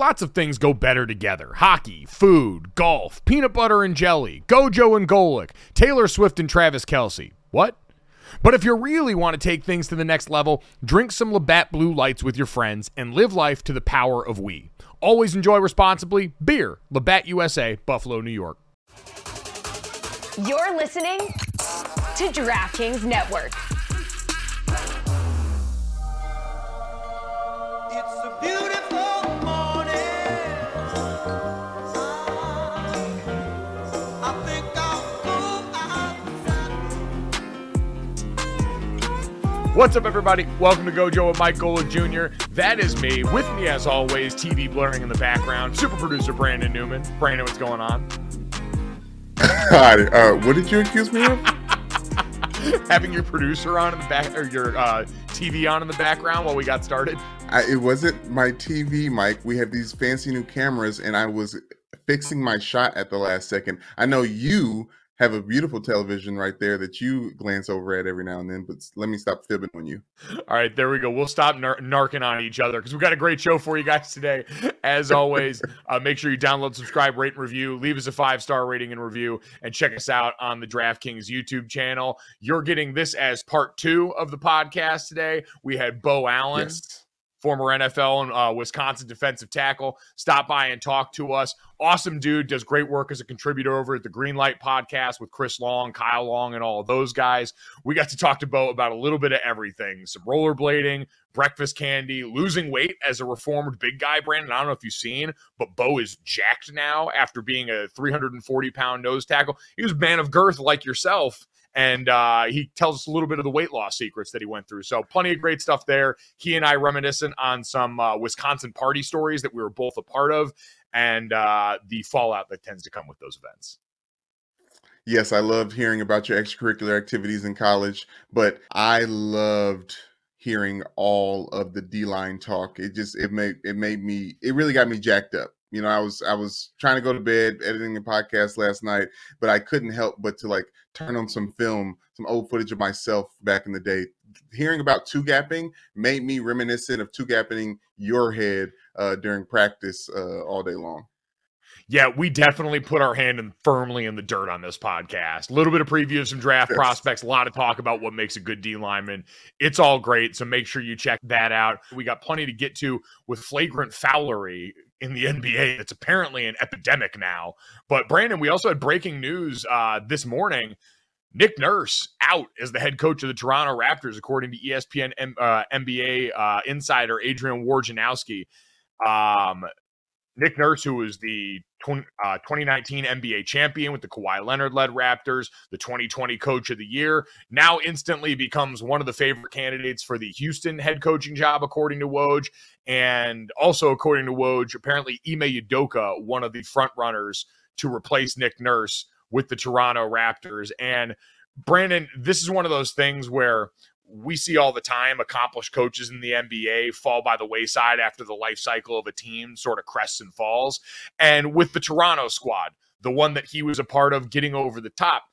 Lots of things go better together hockey, food, golf, peanut butter and jelly, Gojo and Golic, Taylor Swift and Travis Kelce. What? But if you really want to take things to the next level, drink some Labatt Blue Lights with your friends and live life to the power of we. Always enjoy responsibly. Beer, Labatt USA, Buffalo, New York. You're listening to DraftKings Network. It's a beautiful What's up, everybody? Welcome to Gojo with Mike Golic Jr. That is me. With me, as always, TV blurring in the background, super producer Brandon Newman. Brandon, what's going on? Hi, uh, what did you accuse me of? Having your producer on in the back, or your uh, TV on in the background while we got started. I, it wasn't my TV, Mike. We have these fancy new cameras, and I was fixing my shot at the last second. I know you have a beautiful television right there that you glance over at every now and then, but let me stop fibbing on you. All right, there we go. We'll stop nar- narking on each other because we've got a great show for you guys today. As always, uh, make sure you download, subscribe, rate, and review. Leave us a five star rating and review, and check us out on the DraftKings YouTube channel. You're getting this as part two of the podcast today. We had Beau Allen. Yes. Former NFL and uh, Wisconsin defensive tackle, stop by and talk to us. Awesome dude, does great work as a contributor over at the Greenlight podcast with Chris Long, Kyle Long, and all of those guys. We got to talk to Beau about a little bit of everything some rollerblading, breakfast candy, losing weight as a reformed big guy, Brandon. I don't know if you've seen, but Beau is jacked now after being a 340 pound nose tackle. He was man of girth like yourself and uh, he tells us a little bit of the weight loss secrets that he went through. So plenty of great stuff there. He and I reminiscent on some uh, Wisconsin party stories that we were both a part of, and uh, the fallout that tends to come with those events. Yes, I love hearing about your extracurricular activities in college, but I loved hearing all of the D line talk. It just it made it made me it really got me jacked up. You know, I was I was trying to go to bed editing the podcast last night, but I couldn't help but to like turn on some film, some old footage of myself back in the day. Hearing about two gapping made me reminiscent of two gapping your head uh, during practice uh, all day long. Yeah, we definitely put our hand in firmly in the dirt on this podcast. A little bit of preview of some draft Yes. prospects, a lot of talk about what makes a good D lineman. It's all great, so make sure you check that out. We got plenty to get to with flagrant foulery in the NBA. It's apparently an epidemic now. But Brandon, we also had breaking news uh, this morning. Nick Nurse out as the head coach of the Toronto Raptors, according to ESPN M- uh, NBA uh, insider Adrian Wojnarowski. Um, Nick Nurse, who was the twen- uh, 2019 NBA champion with the Kawhi Leonard led Raptors, the 2020 coach of the year, now instantly becomes one of the favorite candidates for the Houston head coaching job, according to Woj. And also, according to Woj, apparently Ime Udoka, one of the front runners to replace Nick Nurse with the Toronto Raptors. And Brandon, this is one of those things where we see all the time accomplished coaches in the NBA fall by the wayside after the life cycle of a team sort of crests and falls. And with the Toronto squad, the one that he was a part of getting over the top,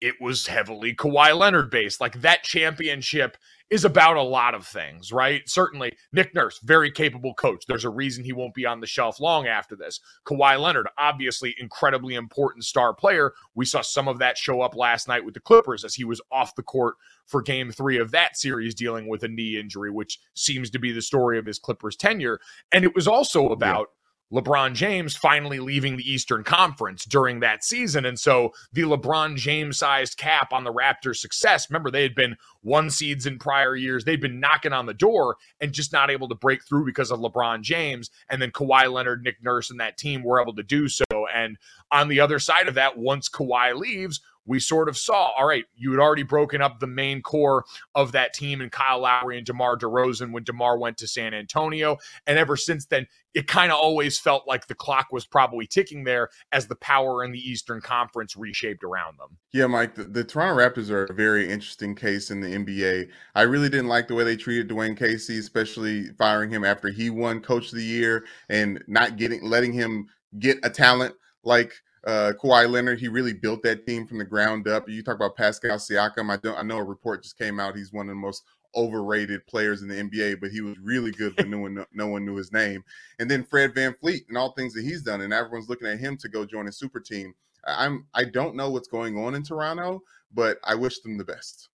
it was heavily Kawhi Leonard based. Like that championship is about a lot of things, right? Certainly, Nick Nurse, very capable coach. There's a reason he won't be on the shelf long after this. Kawhi Leonard, obviously incredibly important star player. We saw some of that show up last night with the Clippers as he was off the court for game three of that series dealing with a knee injury, which seems to be the story of his Clippers tenure. And it was also about LeBron James finally leaving the Eastern Conference during that season. And so the LeBron James sized cap on the Raptors' success, remember, they had been one seeds in prior years. They'd been knocking on the door and just not able to break through because of LeBron James. And then Kawhi Leonard, Nick Nurse, and that team were able to do so. And on the other side of that, once Kawhi leaves, we sort of saw, all right, you had already broken up the main core of that team and Kyle Lowry and DeMar DeRozan when DeMar went to San Antonio. And ever since then, it kind of always felt like the clock was probably ticking there as the power in the Eastern Conference reshaped around them. Yeah, Mike, the, the Toronto Raptors are a very interesting case in the NBA. I really didn't like the way they treated Dwane Casey, especially firing him after he won Coach of the Year and not getting letting him get a talent like uh, Kawhi Leonard. He really built that team from the ground up. You talk about Pascal Siakam. I don't. I know a report just came out. He's one of the most overrated players in the NBA, but he was really good when no one no one knew his name. And then Fred VanVleet and all things that he's done, and everyone's looking at him to go join a super team. I'm I don't know what's going on in Toronto, but I wish them the best.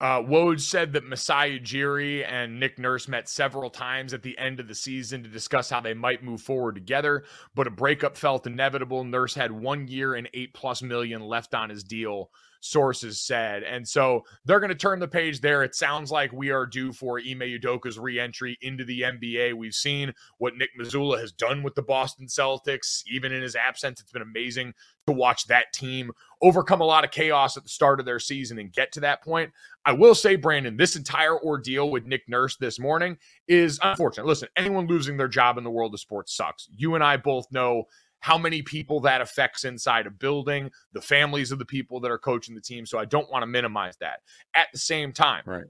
Uh, said that Masai Ujiri and Nick Nurse met several times at the end of the season to discuss how they might move forward together, but a breakup felt inevitable. Nurse had one year and eight plus million left on his deal, sources said. And so they're going to turn the page there. It sounds like we are due for Ime Udoka's reentry into the NBA. We've seen what Nick Mazzulla has done with the Boston Celtics. Even in his absence, it's been amazing to watch that team overcome a lot of chaos at the start of their season and get to that point. I will say, Brandon, this entire ordeal with Nick Nurse this morning is unfortunate. Listen, anyone losing their job in the world of sports sucks. You and I both know how many people that affects inside a building, the families of the people that are coaching the team. So I don't want to minimize that. At the same time, Right.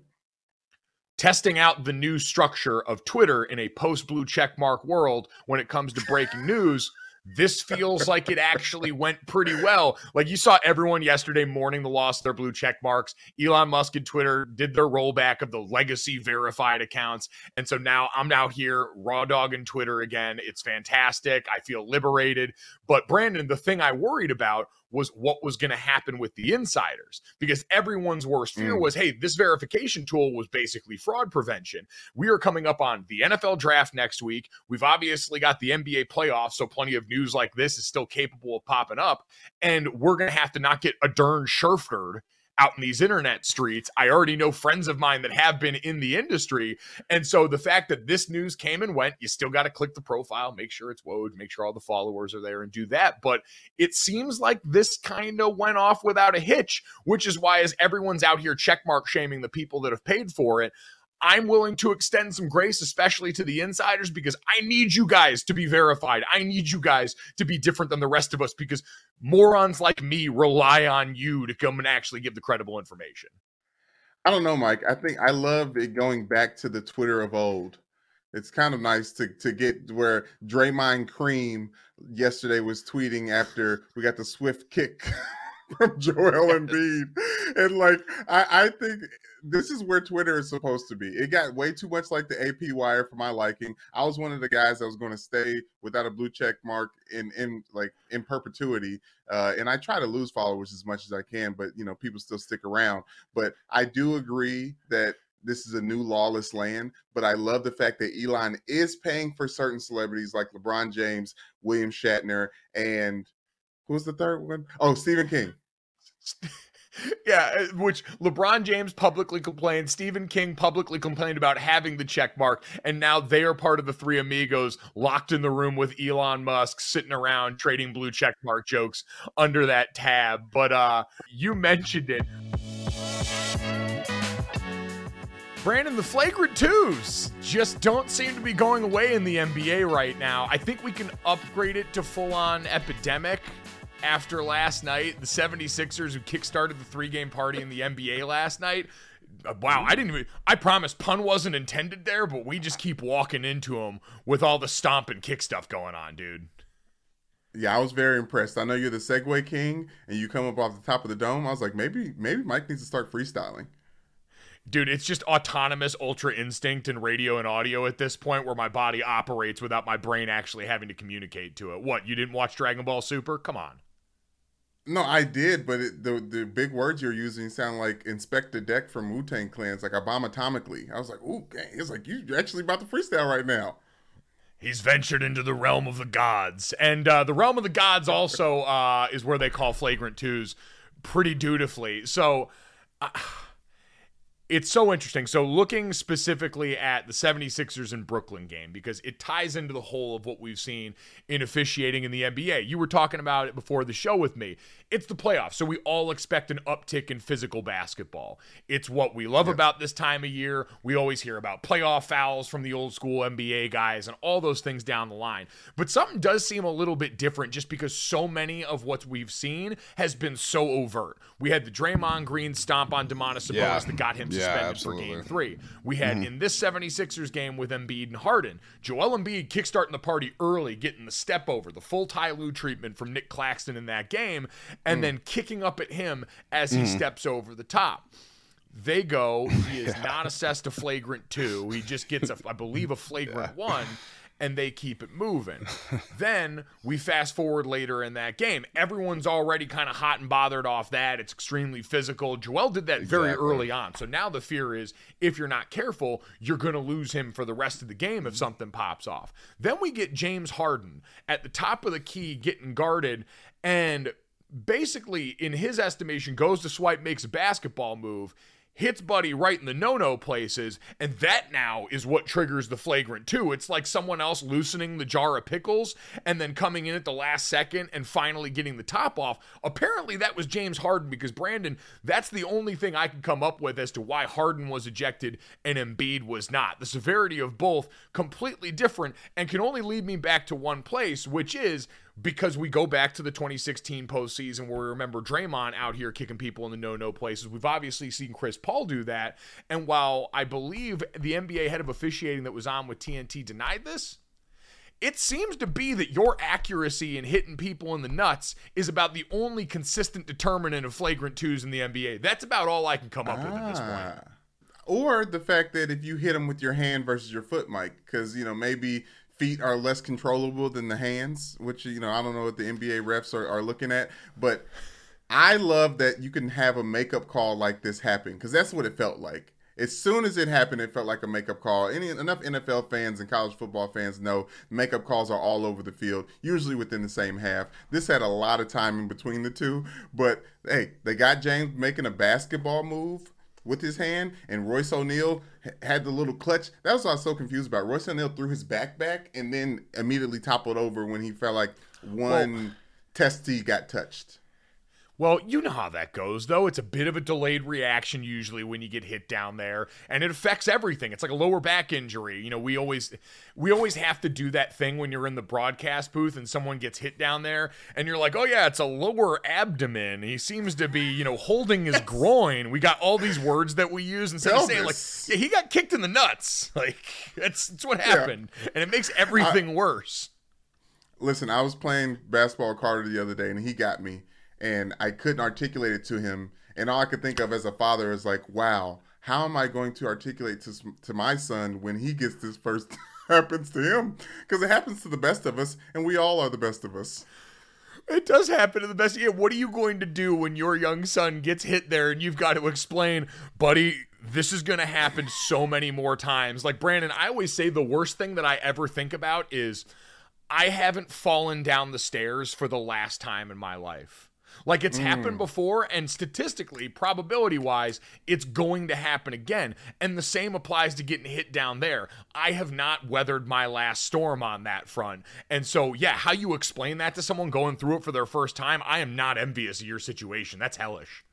testing out the new structure of Twitter in a post blue checkmark world when it comes to breaking news. This feels like it actually went pretty well. Like you saw everyone yesterday mourning the loss of their blue check marks. Elon Musk and Twitter did their rollback of the legacy verified accounts. And so now I'm now here, raw dog and Twitter again. It's fantastic. I feel liberated. But Brandon, the thing I worried about was what was going to happen with the insiders because everyone's worst fear Mm. was hey, this verification tool was basically fraud prevention. We are coming up on the NFL draft next week. We've obviously got the NBA playoffs, so plenty of news like this is still capable of popping up. And we're going to have to not get a darn Scherfgerd out in these internet streets. I already know friends of mine that have been in the industry. And so the fact that this news came and went, you still got to click the profile, make sure it's Woj, make sure all the followers are there and do that. But it seems like this kind of went off without a hitch, which is why, as everyone's out here checkmark shaming the people that have paid for it, I'm willing to extend some grace, especially to the insiders, because I need you guys to be verified. I need you guys to be different than the rest of us because morons like me rely on you to come and actually give the credible information. I don't know, Mike. I think I love it going back to the Twitter of old. It's kind of nice to to get where Draymond Green yesterday was tweeting after we got the swift kick from Joel Embiid, and like I, I think this is where Twitter is supposed to be. It got way too much like the AP wire for my liking. I was one of the guys that was going to stay without a blue check mark in in like in perpetuity, uh, and I try to lose followers as much as I can, but you know people still stick around. But I do agree that this is a new lawless land. But I love the fact that Elon is paying for certain celebrities like LeBron James, William Shatner, and who's the third one? Oh, Stephen King. Yeah, uh, which LeBron James publicly complained, Stephen King publicly complained about having the check mark, and now they are part of the three amigos locked in the room with Elon Musk, sitting around trading blue check mark jokes under that tab. But uh you mentioned it. Brandon, the flagrant twos just don't seem to be going away in the NBA right now. I think we can upgrade it to full on epidemic after last night. The 76ers who kickstarted the three game party in the NBA last night. Uh, Wow, I didn't even. I promise, pun wasn't intended there, but we just keep walking into them with all the stomp and kick stuff going on, dude. Yeah, I was very impressed. I know you're the Segway King, and you come up off the top of the dome. I was like, maybe, maybe Mike needs to start freestyling. Dude, it's just autonomous ultra instinct and radio and audio at this point where my body operates without my brain actually having to communicate to it. What, you didn't watch Dragon Ball Super? Come on. No, I did, but it, the the big words you're using sound like Inspectah Deck from Wu Tang Clans, like I bomb atomically. I was like, ooh, gang. It's like you're actually about to freestyle right now. He's ventured into the realm of the gods. And uh, the realm of the gods also uh, is where they call flagrant twos pretty dutifully. So uh, it's so interesting. So looking specifically at the 76ers and Brooklyn game, because it ties into the whole of what we've seen in officiating in the NBA. You were talking about it before the show with me. It's the playoffs. So we all expect an uptick in physical basketball. It's what we love about this time of year. We always hear about playoff fouls from the old school NBA guys and all those things down the line. But something does seem a little bit different just because so many of what we've seen has been so overt. We had the Draymond Green stomp on Domantas Sabonis Yeah. that got him suspended absolutely. for game three. We had mm-hmm. in this 76ers game with Embiid and Harden, Joel Embiid kickstarting the party early, getting the step over, the full Ty Lue treatment from Nick Claxton in that game, and mm. then kicking up at him as he mm. steps over the top. They go. He is not assessed a flagrant two. He just gets, a, I believe, a flagrant one, and they keep it moving. then we fast forward later in that game. Everyone's already kind of hot and bothered off that. It's extremely physical. Joel did that very Exactly. early on. So now the fear is if you're not careful, you're going to lose him for the rest of the game if something pops off. Then we get James Harden at the top of the key getting guarded and basically in his estimation goes to swipe makes a basketball move hits buddy right in the no-no places and that now is what triggers the flagrant two it's like someone else loosening the jar of pickles and then coming in at the last second and finally getting the top off. Apparently that was james harden because brandon that's the only thing i can come up with as to why harden was ejected and embiid was not. The severity of both completely different and can only lead me back to one place which is because we go back to the 2016 postseason where we remember Draymond out here kicking people in the no-no places. We've obviously seen Chris Paul do that, and while I believe the NBA head of officiating that was on with TNT denied this, it seems to be that your accuracy in hitting people in the nuts is about the only consistent determinant of flagrant twos in the NBA. That's about all I can come up with at this point. Ah. Or the fact that if you hit them with your hand versus your foot, Mike, because you know maybe feet are less controllable than the hands, which you know I don't know what the NBA refs are, are looking at, but I love that you can have a makeup call like this happen because that's what it felt like. As soon as it happened, it felt like a makeup call. Any enough NFL fans and college football fans know makeup calls are all over the field, usually within the same half. This had a lot of time in between the two, but hey, they got James making a basketball move with his hand, and Royce O'Neale had the little clutch. That was what I was so confused about. Royce O'Neale threw his back back and then immediately toppled over when he felt like one testy got touched. Well, you know how that goes, though. It's a bit of a delayed reaction usually when you get hit down there, and it affects everything. It's like a lower back injury. You know, we always we always have to do that thing when you're in the broadcast booth and someone gets hit down there, and you're like, "Oh yeah, it's a lower abdomen." He seems to be, you know, holding his groin. We got all these words that we use instead of saying like, "Yeah, he got kicked in the nuts." Like that's that's what happened, and it makes everything worse. Listen, I was playing basketball Carter the other day, and he got me, and I couldn't articulate it to him. And all I could think of as a father is like, wow, how am I going to articulate to, to my son when he gets this first happens to him? Because it happens to the best of us, and we all are the best of us. It does happen to the best. Yeah, what are you going to do when your young son gets hit there and you've got to explain, buddy, this is going to happen so many more times. Like Brandon, I always say the worst thing that I ever think about is I haven't fallen down the stairs for the last time in my life. Like it's happened mm. before, and statistically, probability wise, it's going to happen again. And the same applies to getting hit down there. I have not weathered my last storm on that front. And so, yeah, how you explain that to someone going through it for their first time, I am not envious of your situation. That's hellish.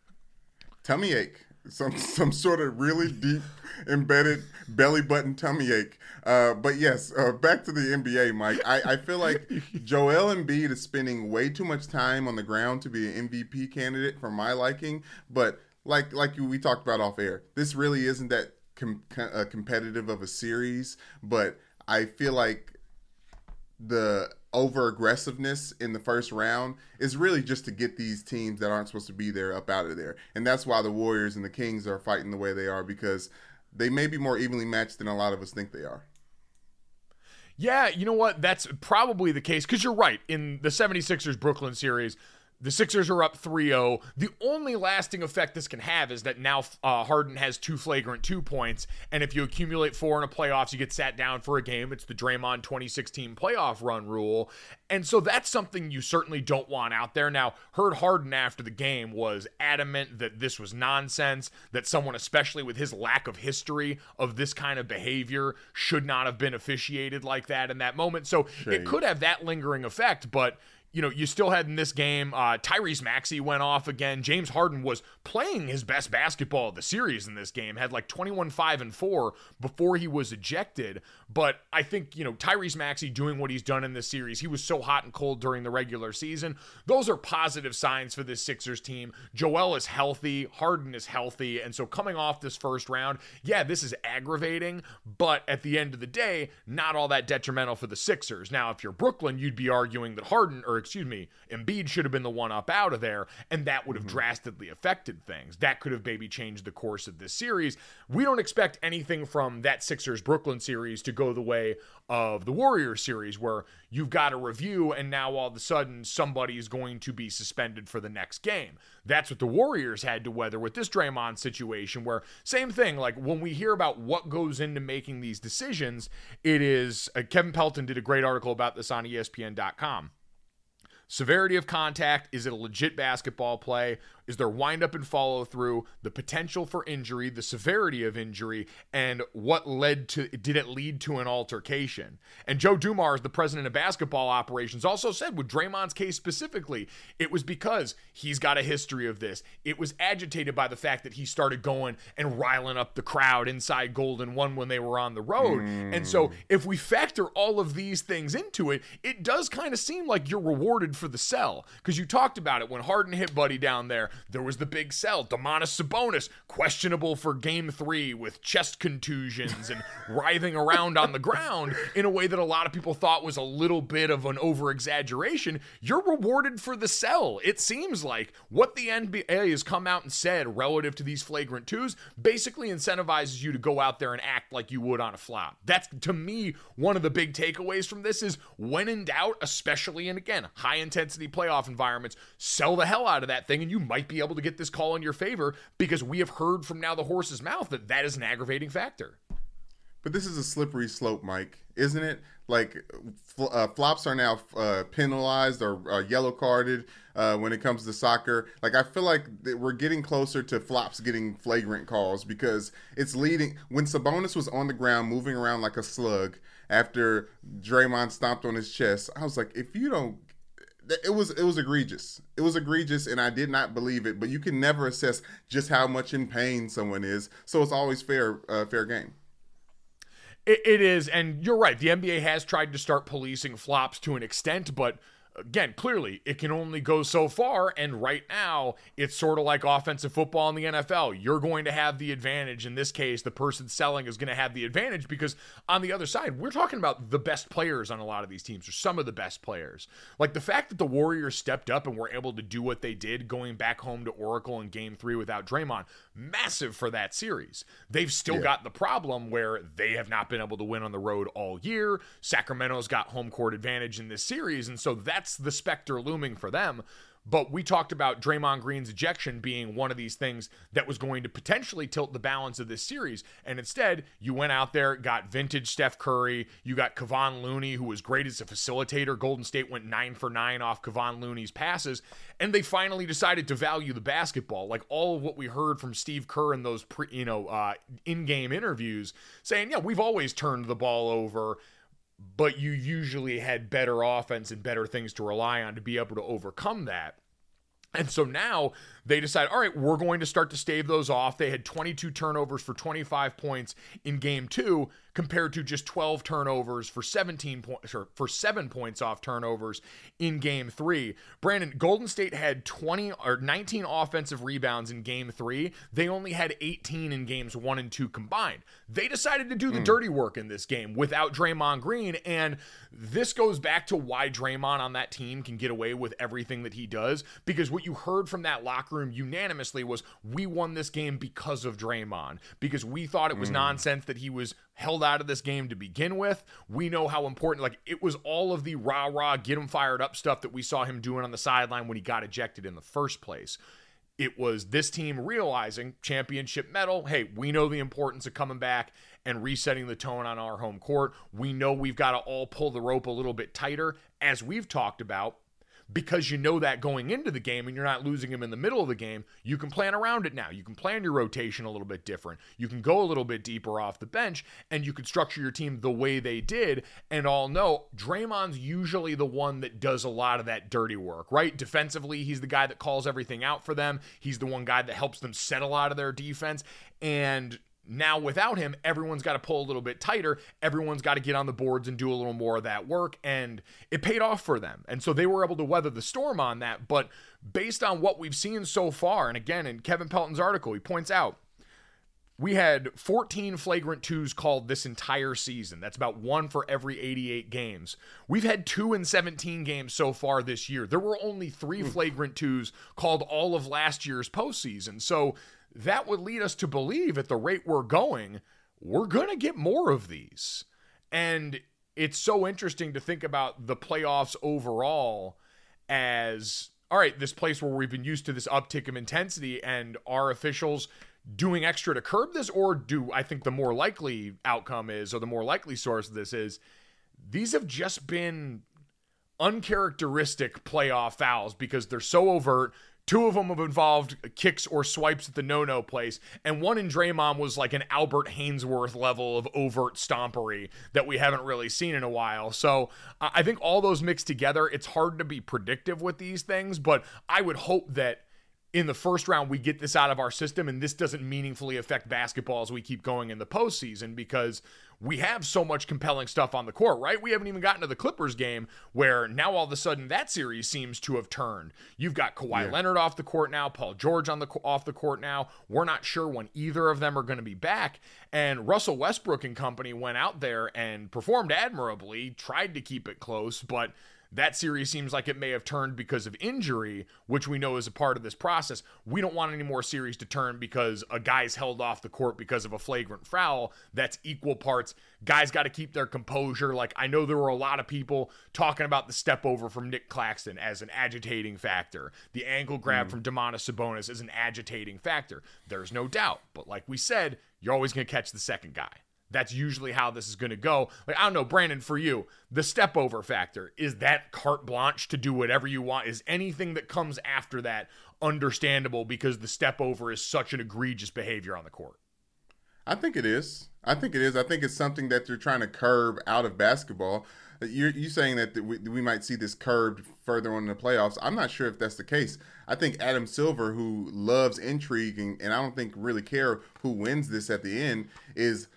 tummy ache some some sort of really deep embedded belly button tummy ache. Uh, but yes uh, back to the nba mike. I, I feel like joel Embiid is spending way too much time on the ground to be an mvp candidate for my liking. But like like we talked about off air this really isn't that com- uh, competitive of a series. But i feel like the over aggressiveness in the first round is really just to get these teams that aren't supposed to be there up out of there. And that's why the Warriors and the Kings are fighting the way they are because they may be more evenly matched than a lot of us think they are. Yeah, you know what? That's probably the case because you're right. In the 76ers Brooklyn series, the Sixers are up 3 0. The only lasting effect this can have is that now uh, Harden has two flagrant two points. And if you accumulate four in a playoffs, you get sat down for a game. It's the Draymond 2016 playoff run rule. And so that's something you certainly don't want out there. Now, Heard Harden after the game was adamant that this was nonsense, that someone, especially with his lack of history of this kind of behavior, should not have been officiated like that in that moment. So it could have that lingering effect, but you know, you still had in this game, uh, Tyrese Maxey went off again. James Harden was playing his best basketball of the series in this game, had like 21, 5, and 4 before he was ejected. But I think, you know, Tyrese Maxey doing what he's done in this series, he was so hot and cold during the regular season. Those are positive signs for this Sixers team. Joel is healthy, Harden is healthy. And so coming off this first round, yeah, this is aggravating, but at the end of the day, not all that detrimental for the Sixers. Now, if you're Brooklyn, you'd be arguing that Harden, or excuse me, Embiid should have been the one up out of there, and that would have drastically affected things. That could have maybe changed the course of this series. We don't expect anything from that Sixers Brooklyn series to go the way of the Warriors series, where you've got a review, and now all of a sudden somebody is going to be suspended for the next game. That's what the Warriors had to weather with this Draymond situation, where same thing, like when we hear about what goes into making these decisions, it is uh, Kevin Pelton did a great article about this on ESPN.com. Severity of contact. Is it a legit basketball play? Is there wind up and follow through? The potential for injury, the severity of injury, and what led to did it lead to an altercation? And Joe Dumars, the president of basketball operations, also said with Draymond's case specifically, it was because he's got a history of this. It was agitated by the fact that he started going and riling up the crowd inside Golden One when they were on the road. And so hmm. if we factor all of these things into it, it does kind of seem like you're rewarded for the sell because you talked about it when Harden hit Buddy down there. There was the big sell. Domantas Sabonis questionable for Game Three with chest contusions and writhing around on the ground in a way that a lot of people thought was a little bit of an over exaggeration. You're rewarded for the sell. It seems like what the NBA has come out and said relative to these flagrant twos basically incentivizes you to go out there and act like you would on a flop. That's to me one of the big takeaways from this is when in doubt, especially in again high intensity playoff environments, sell the hell out of that thing and you might be able to get this call in your favor because we have heard from now the horse's mouth that that is an aggravating factor. But this is a slippery slope, Mike, isn't it? Like uh, flops are now uh, penalized or uh, yellow carded uh, when it comes to soccer. Like I feel like we're getting closer to flops getting flagrant calls because it's leading. When Sabonis was on the ground moving around like a slug after Draymond stomped on his chest, I was like, if you don't it was it was egregious. It was egregious, and I did not believe it. But you can never assess just how much in pain someone is, so it's always fair uh, fair game. It, it is, and you're right. The NBA has tried to start policing flops to an extent, but again, clearly it can only go so far. And right now, it's sort of like offensive football in the NFL. You're going to have the advantage. In this case, the person selling is going to have the advantage because on the other side, we're talking about the best players on a lot of these teams, or some of the best players. Like the fact that the Warriors stepped up and were able to do what they did going back home to Oracle in game three without Draymond, massive for that series. They've still Yeah. got the problem where they have not been able to win on the road all year. Sacramento's got home court advantage in this series, and so that's the specter looming for them. But we talked about Draymond Green's ejection being one of these things that was going to potentially tilt the balance of this series. And instead, you went out there, got vintage Steph Curry. You got Kevon Looney, who was great as a facilitator. Golden State went nine for nine off Kevon Looney's passes. And they finally decided to value the basketball. Like all of what we heard from Steve Kerr in those pre, you know, uh, in-game interviews saying, yeah, we've always turned the ball over but you usually had better offense and better things to rely on to be able to overcome that. And so now they decide, all right, we're going to start to stave those off. They had 22 turnovers for 25 points in game two, compared to just 12 turnovers for 17 points or for seven points off turnovers in game three. Brandon, Golden State had 20 or 19 offensive rebounds in game three. They only had 18 in games one and two combined. They decided to do the hmm. dirty work in this game without Draymond Green. And this goes back to why Draymond on that team can get away with everything that he does. Because what you heard from that locker room unanimously was we won this game because of Draymond. Because we thought it was hmm. nonsense that he was held out of this game to begin with. We know how important, like, it was all of the rah rah, get him fired up stuff that we saw him doing on the sideline when he got ejected in the first place. It was this team realizing championship medal. Hey, we know the importance of coming back and resetting the tone on our home court. We know we've got to all pull the rope a little bit tighter, as we've talked about because you know that going into the game and you're not losing him in the middle of the game, you can plan around it now. You can plan your rotation a little bit different. You can go a little bit deeper off the bench and you can structure your team the way they did. And all know Draymond's usually the one that does a lot of that dirty work, right? Defensively, he's the guy that calls everything out for them. He's the one guy that helps them set a lot of their defense. And now, without him, everyone's got to pull a little bit tighter. Everyone's got to get on the boards and do a little more of that work. And it paid off for them. And so they were able to weather the storm on that. But based on what we've seen so far, and again, in Kevin Pelton's article, he points out we had 14 flagrant twos called this entire season. That's about one for every 88 games. We've had two in 17 games so far this year. There were only three hmm. flagrant twos called all of last year's postseason. So that would lead us to believe at the rate we're going, we're going to get more of these. And it's so interesting to think about the playoffs overall as all right, this place where we've been used to this uptick of intensity and our officials doing extra to curb this, or do I think the more likely outcome is, or the more likely source of this is, these have just been uncharacteristic playoff fouls because they're so overt. Two of them have involved kicks or swipes at the no-no place, and one in Draymond was like an Albert Haynesworth level of overt stompery that we haven't really seen in a while. So I think all those mixed together, it's hard to be predictive with these things, but I would hope that in the first round we get this out of our system and this doesn't meaningfully affect basketball as we keep going in the postseason because we have so much compelling stuff on the court, right? We haven't even gotten to the Clippers game where now all of a sudden that series seems to have turned. You've got Kawhi Leonard off the court now, Paul George on the off the court now. We're not sure when either of them are going to be back. And Russell Westbrook and company went out there and performed admirably, tried to keep it close, but that series seems like it may have turned because of injury, which we know is a part of this process. We don't want any more series to turn because a guy's held off the court because of a flagrant foul. That's equal parts. Guys got to keep their composure. Like, I know there were a lot of people talking about the step over from Nick Claxton as an agitating factor, the ankle grab mm. from Domantas Sabonis as an agitating factor. There's no doubt. But like we said, you're always going to catch the second guy. That's usually how this is going to go. Like, I don't know, Brandon, for you, the step over factor, is that carte blanche to do whatever you want? Is anything that comes after that understandable because the step over is such an egregious behavior on the court? I think it is. I think it is. I think it's something that they're trying to curb out of basketball. You're you saying that we, we might see this curbed further on in the playoffs. I'm not sure if that's the case. I think Adam Silver, who loves intrigue and, and I don't think really care who wins this at the end, is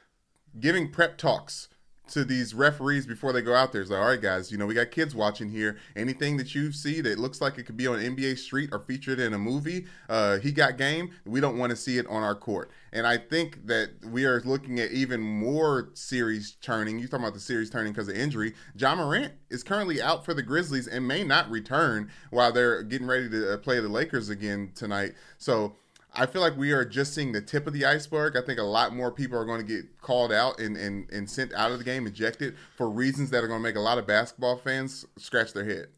giving prep talks to these referees before they go out there. It's like, all right, guys, you know, we got kids watching here. Anything that you see that looks like it could be on NBA Street or featured in a movie, uh, he got game. We don't want to see it on our court. And I think that we are looking at even more series turning. You talking about the series turning because of injury. Ja Morant is currently out for the Grizzlies and may not return while they're getting ready to uh, play the Lakers again tonight. So I feel like we are just seeing the tip of the iceberg. I think a lot more people are going to get called out and, and, and sent out of the game, ejected for reasons that are going to make a lot of basketball fans scratch their head.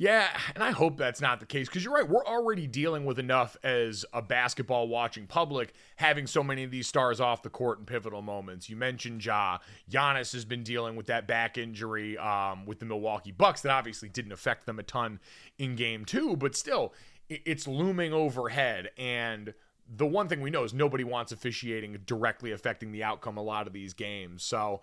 Yeah, and I hope that's not the case because you're right. We're already dealing with enough as a basketball watching public having so many of these stars off the court in pivotal moments. You mentioned Ja. Giannis has been dealing with that back injury um, with the Milwaukee Bucks that obviously didn't affect them a ton in game two, but still, it's looming overhead. And the one thing we know is nobody wants officiating directly affecting the outcome a lot of these games. So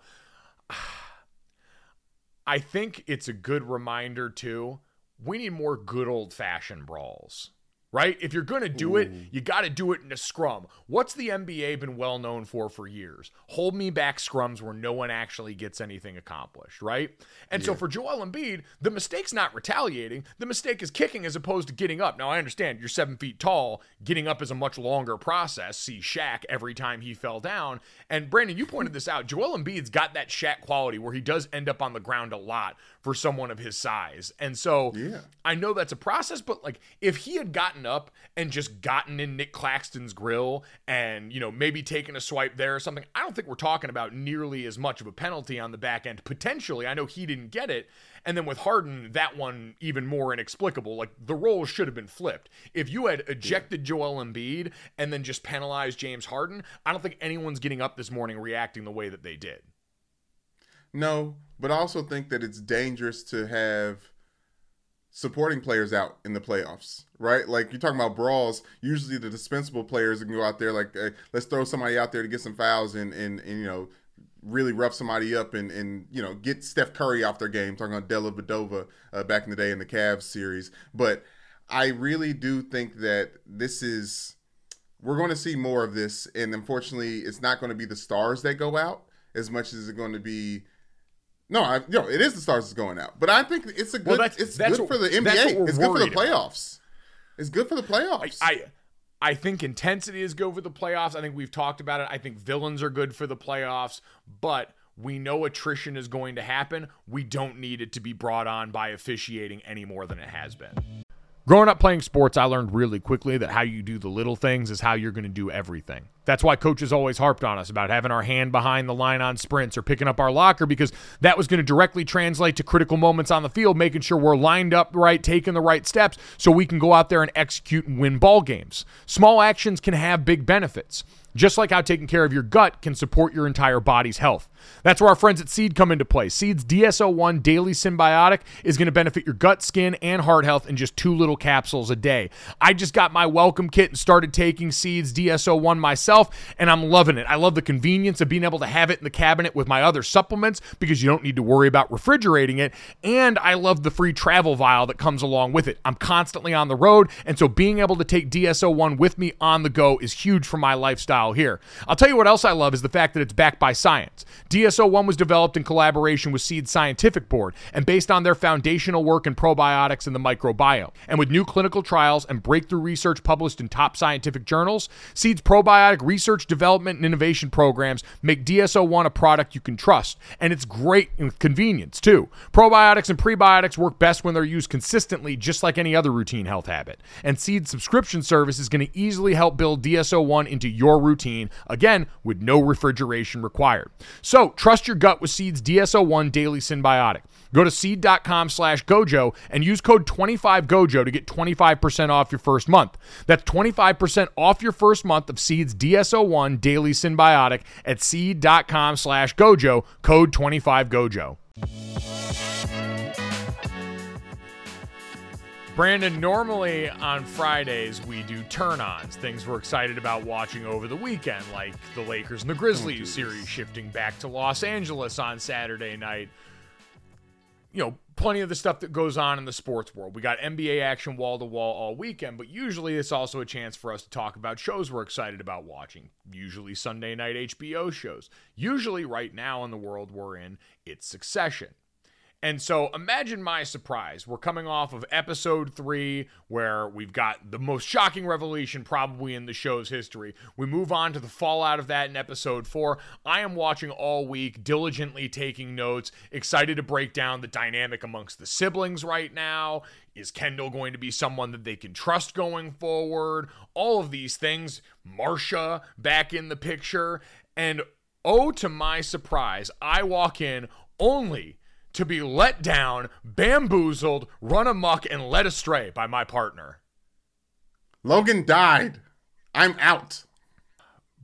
I think it's a good reminder too. We need more good old fashioned brawls. Right? If you're going to do it, you got to do it in a scrum. What's the NBA been well known for for years? Hold me back scrums where no one actually gets anything accomplished, right? And so for Joel Embiid, the mistake's not retaliating. The mistake is kicking as opposed to getting up. Now, I understand you're seven feet tall. Getting up is a much longer process. See Shaq every time he fell down. And Brandon, you pointed this out. Joel Embiid's got that Shaq quality where he does end up on the ground a lot for someone of his size. And so Yeah. I know that's a process, but like if he had gotten up and just gotten in Nick Claxton's grill and, you know, maybe taken a swipe there or something, I don't think we're talking about nearly as much of a penalty on the back end. Potentially, I know he didn't get it. And then with Harden, that one even more inexplicable. Like the roles should have been flipped. If you had ejected Joel Embiid and then just penalized James Harden, I don't think anyone's getting up this morning reacting the way that they did. No, but I also think that it's dangerous to have supporting players out in the playoffs, right? Like you're talking about brawls. Usually, the dispensable players can go out there like, uh, let's throw somebody out there to get some fouls and and, and you know really rough somebody up and and you know get Steph Curry off their game. talking about Dellavedova uh, back in the day in the Cavs series, but I really do think that this is we're going to see more of this, and unfortunately, it's not going to be the stars that go out as much as it's going to be. No, I, know, it is the stars that's going out, but I think it's a good. Well, that's- it's that's good what- for the NBA. It's good for the worried about. playoffs. It's good for the playoffs. I I think intensity is good for the playoffs. I think we've talked about it. I think villains are good for the playoffs, but we know attrition is going to happen. We don't need it to be brought on by officiating any more than it has been. Growing up playing sports, I learned really quickly that how you do the little things is how you're going to do everything. That's why coaches always harped on us about having our hand behind the line on sprints or picking up our locker because that was going to directly translate to critical moments on the field, making sure we're lined up right, taking the right steps so we can go out there and execute and win ball games. Small actions can have big benefits just like how taking care of your gut can support your entire body's health. That's where our friends at Seed come into play. Seed's DS-01 Daily Synbiotic is going to benefit your gut, skin, and heart health in just two little capsules a day. I just got my welcome kit and started taking Seed's DS-01 myself, and I'm loving it. I love the convenience of being able to have it in the cabinet with my other supplements because you don't need to worry about refrigerating it, and I love the free travel vial that comes along with it. I'm constantly on the road, and so being able to take DS-01 with me on the go is huge for my lifestyle here. I'll tell you what else I love is the fact that it's backed by science. DS-01 was developed in collaboration with Seed Scientific Board and based on their foundational work in probiotics and the microbiome. And with new clinical trials and breakthrough research published in top scientific journals, Seed's probiotic research, development, and innovation programs make DS-01 a product you can trust. And it's great in convenience, too. Probiotics and prebiotics work best when they're used consistently, just like any other routine health habit. And Seed's subscription service is going to easily help build DS-01 into your routine, again, with no refrigeration required. So trust your gut with Seed's DS-01 Daily Synbiotic. Go to seed.com slash gojo and use code 25gojo to get 25% off your first month. That's 25% off your first month of Seed's DS-01 Daily Synbiotic at seed.com slash gojo, code 25gojo. Brandon, normally on Fridays we do turn ons, things we're excited about watching over the weekend, like the Lakers and the oh, Grizzlies series shifting back to Los Angeles on Saturday night. You know, plenty of the stuff that goes on in the sports world. We got NBA action wall to wall all weekend, but usually it's also a chance for us to talk about shows we're excited about watching. Usually Sunday night HBO shows. Usually, right now in the world we're in, it's Succession. And so imagine my surprise. We're coming off of episode three, where we've got the most shocking revelation probably in the show's history. We move on to the fallout of that in episode four. I am watching all week, diligently taking notes, excited to break down the dynamic amongst the siblings right now. Is Kendall going to be someone that they can trust going forward? All of these things. Marcia back in the picture. And oh, to my surprise, I walk in only to be let down, bamboozled, run amok, and led astray by my partner. Logan died. I'm out.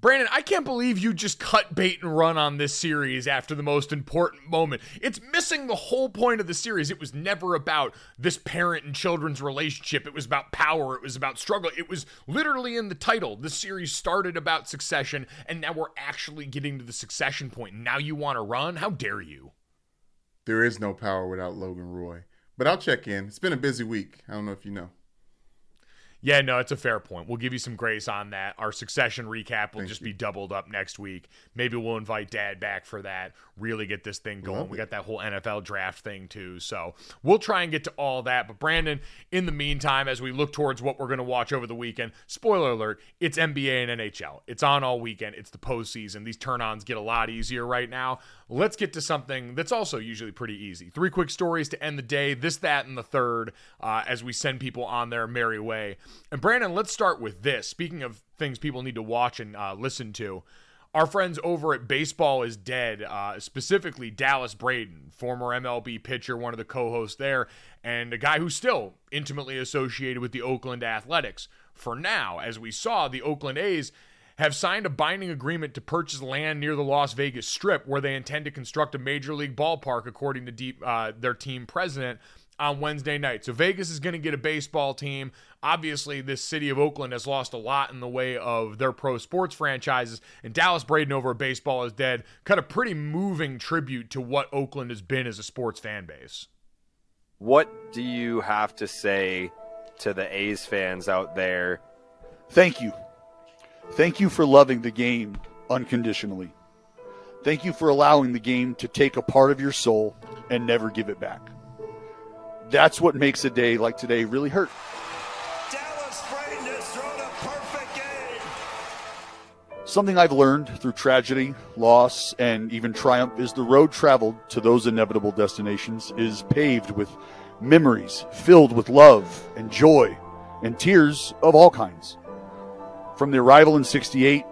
Brandon, I can't believe you just cut bait and run on this series after the most important moment. It's missing the whole point of the series. It was never about this parent and children's relationship. It was about power. It was about struggle. It was literally in the title. The series started about succession, and now we're actually getting to the succession point. Now you want to run? How dare you? There is no power without Logan Roy. But I'll check in. It's been a busy week. I don't know if you know. Yeah, no, it's a fair point. We'll give you some grace on that. Our succession recap will Thank just you. be doubled up next week. Maybe we'll invite Dad back for that. Really get this thing going. Love we it. got that whole NFL draft thing too. So we'll try and get to all that. But Brandon, in the meantime, as we look towards what we're going to watch over the weekend, spoiler alert, it's NBA and NHL. It's on all weekend. It's the postseason. These turn ons get a lot easier right now. Let's get to something that's also usually pretty easy. Three quick stories to end the day. This, that, and the third uh, as we send people on their merry way. And Brandon, let's start with this. Speaking of things people need to watch and uh, listen to, our friends over at Baseball is Dead, uh, specifically Dallas Braden, former MLB pitcher, one of the co hosts there, and a guy who's still intimately associated with the Oakland Athletics. For now, as we saw, the Oakland A's have signed a binding agreement to purchase land near the Las Vegas Strip, where they intend to construct a major league ballpark, according to deep, uh, their team president on Wednesday night. So Vegas is going to get a baseball team. Obviously, this city of Oakland has lost a lot in the way of their pro sports franchises, and Dallas Braden over Baseball is Dead cut a pretty moving tribute to what Oakland has been as a sports fan base. What do you have to say to the A's fans out there? Thank you. Thank you for loving the game unconditionally. Thank you for allowing the game to take a part of your soul and never give it back. That's what makes a day like today really hurt. Dallas Braden has thrown a perfect Something I've learned through tragedy, loss, and even triumph is the road traveled to those inevitable destinations is paved with memories filled with love and joy and tears of all kinds. From the arrival in 68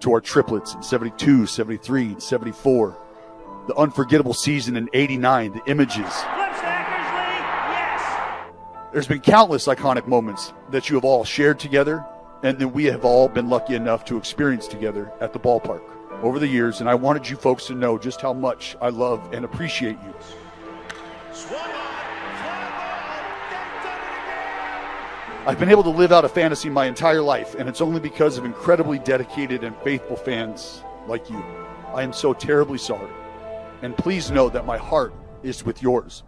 to our triplets in 72, 73, and 74, the unforgettable season in 89, the images. There's been countless iconic moments that you have all shared together and that we have all been lucky enough to experience together at the ballpark over the years. And I wanted you folks to know just how much I love and appreciate you. I've been able to live out a fantasy my entire life, and it's only because of incredibly dedicated and faithful fans like you. I am so terribly sorry. And please know that my heart is with yours.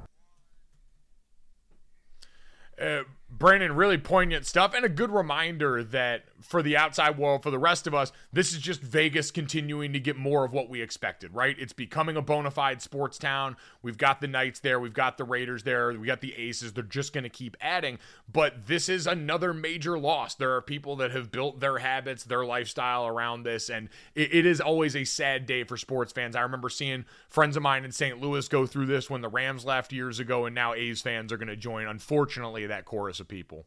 Uh, Brandon, really poignant stuff and a good reminder that for the outside world, for the rest of us, this is just Vegas continuing to get more of what we expected, right? It's becoming a bona fide sports town. We've got the Knights there, we've got the Raiders there, we got the Aces. They're just going to keep adding. But this is another major loss. There are people that have built their habits, their lifestyle around this, and it, it is always a sad day for sports fans. I remember seeing friends of mine in St. Louis go through this when the Rams left years ago, and now A's fans are going to join, unfortunately, that chorus of people.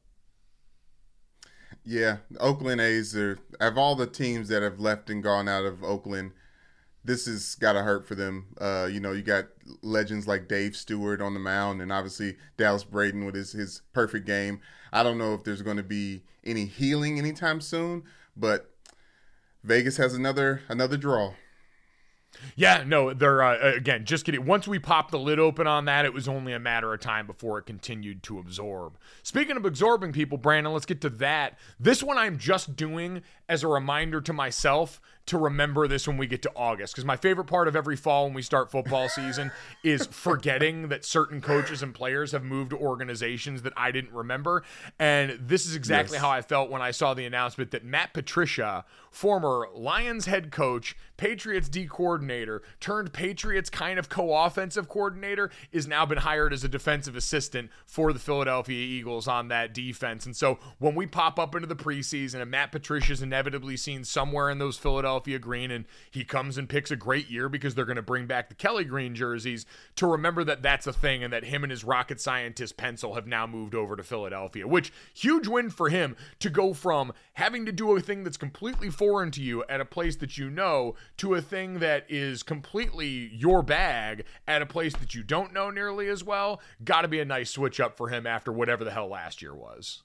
Yeah, Oakland A's are of all the teams that have left and gone out of Oakland, this has got to hurt for them. Uh, you know, you got legends like Dave Stewart on the mound, and obviously Dallas Braden with his his perfect game. I don't know if there's going to be any healing anytime soon, but Vegas has another another draw. Yeah, no, they're uh, again just kidding. Once we popped the lid open on that, it was only a matter of time before it continued to absorb. Speaking of absorbing people, Brandon, let's get to that. This one I'm just doing as a reminder to myself to remember this when we get to August. Because my favorite part of every fall when we start football season is forgetting that certain coaches and players have moved to organizations that I didn't remember. And this is exactly Yes. how I felt when I saw the announcement that Matt Patricia, former Lions head coach, Patriots D coordinator, turned Patriots kind of co offensive coordinator, is now been hired as a defensive assistant for the Philadelphia Eagles on that defense. And so when we pop up into the preseason and Matt Patricia's inevitably seen somewhere in those Philadelphia green and he comes and picks a great year because they're going to bring back the Kelly green jerseys to remember that that's a thing and that him and his rocket scientist pencil have now moved over to Philadelphia, which huge win for him to go from having to do a thing that's completely foreign to you at a place that you know to a thing that is completely your bag at a place that you don't know nearly as well. Got to be a nice switch up for him after whatever the hell last year was.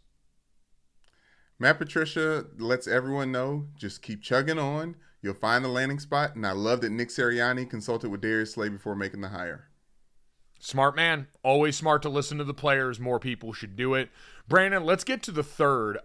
Matt Patricia lets everyone know just keep chugging on. You'll find the landing spot, and I love that Nick Sirianni consulted with Darius Slay before making the hire. Smart man. Always smart to listen to the players. More people should do it. Brandon, let's get to the third.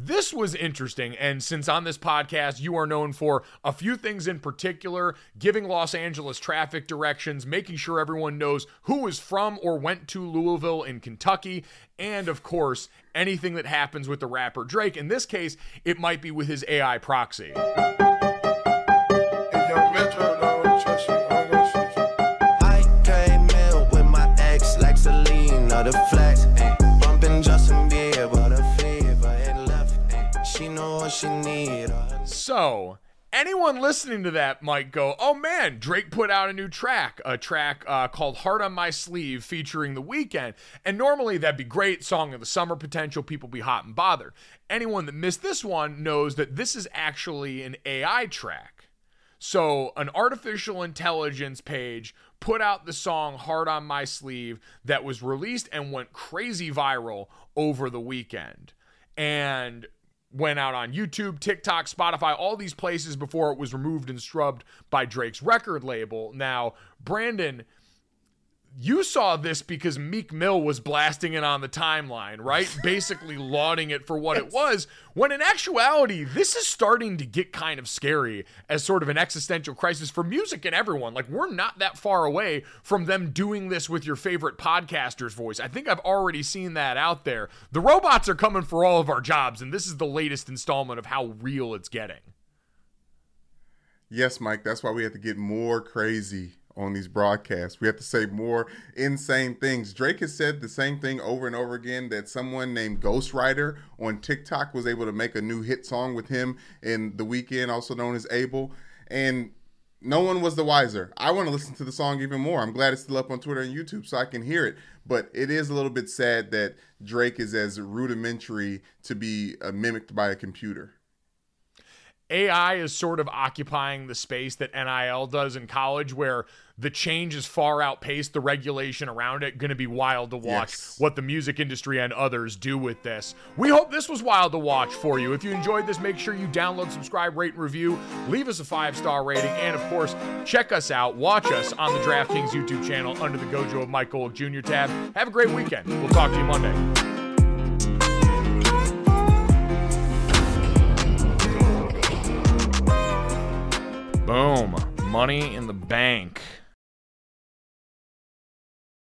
This was interesting. And since on this podcast, you are known for a few things in particular giving Los Angeles traffic directions, making sure everyone knows who is from or went to Louisville in Kentucky, and of course, anything that happens with the rapper Drake. In this case, it might be with his AI proxy. I came What she need. uh, So, anyone listening to that might go, oh man, Drake put out a new track, a track uh, called Heart on My Sleeve featuring The Weeknd. And normally that'd be great, song of the summer potential, people be hot and bothered. Anyone that missed this one knows that this is actually an AI track. So, an artificial intelligence page put out the song Heart on My Sleeve that was released and went crazy viral over the weekend. And went out on YouTube, TikTok, Spotify, all these places before it was removed and scrubbed by Drake's record label. Now, Brandon, you saw this because Meek Mill was blasting it on the timeline, right? Basically lauding it for what it was. When in actuality, this is starting to get kind of scary as sort of an existential crisis for music and everyone. Like, we're not that far away from them doing this with your favorite podcaster's voice. I think I've already seen that out there. The robots are coming for all of our jobs, and this is the latest installment of how real it's getting. Yes, Mike, that's why we have to get more crazy on these broadcasts. We have to say more insane things. Drake has said the same thing over and over again that someone named Ghostwriter on TikTok was able to make a new hit song with him in the Weeknd, also known as Abel. And no one was the wiser. I want to listen to the song even more. I'm glad it's still up on Twitter and YouTube so I can hear it. But it is a little bit sad that Drake is as rudimentary to be uh, mimicked by a computer. AI is sort of occupying the space that NIL does in college, where the change is far outpaced the regulation around it. Going to be wild to watch Yes. what the music industry and others do with this. We hope this was wild to watch for you. If you enjoyed this, make sure you download, subscribe, rate, and review. Leave us a five star rating, and of course, check us out. Watch us on the DraftKings YouTube channel under the Gojo of Mike Golic Jr. tab. Have a great weekend. We'll talk to you Monday. Boom. Money in the bank.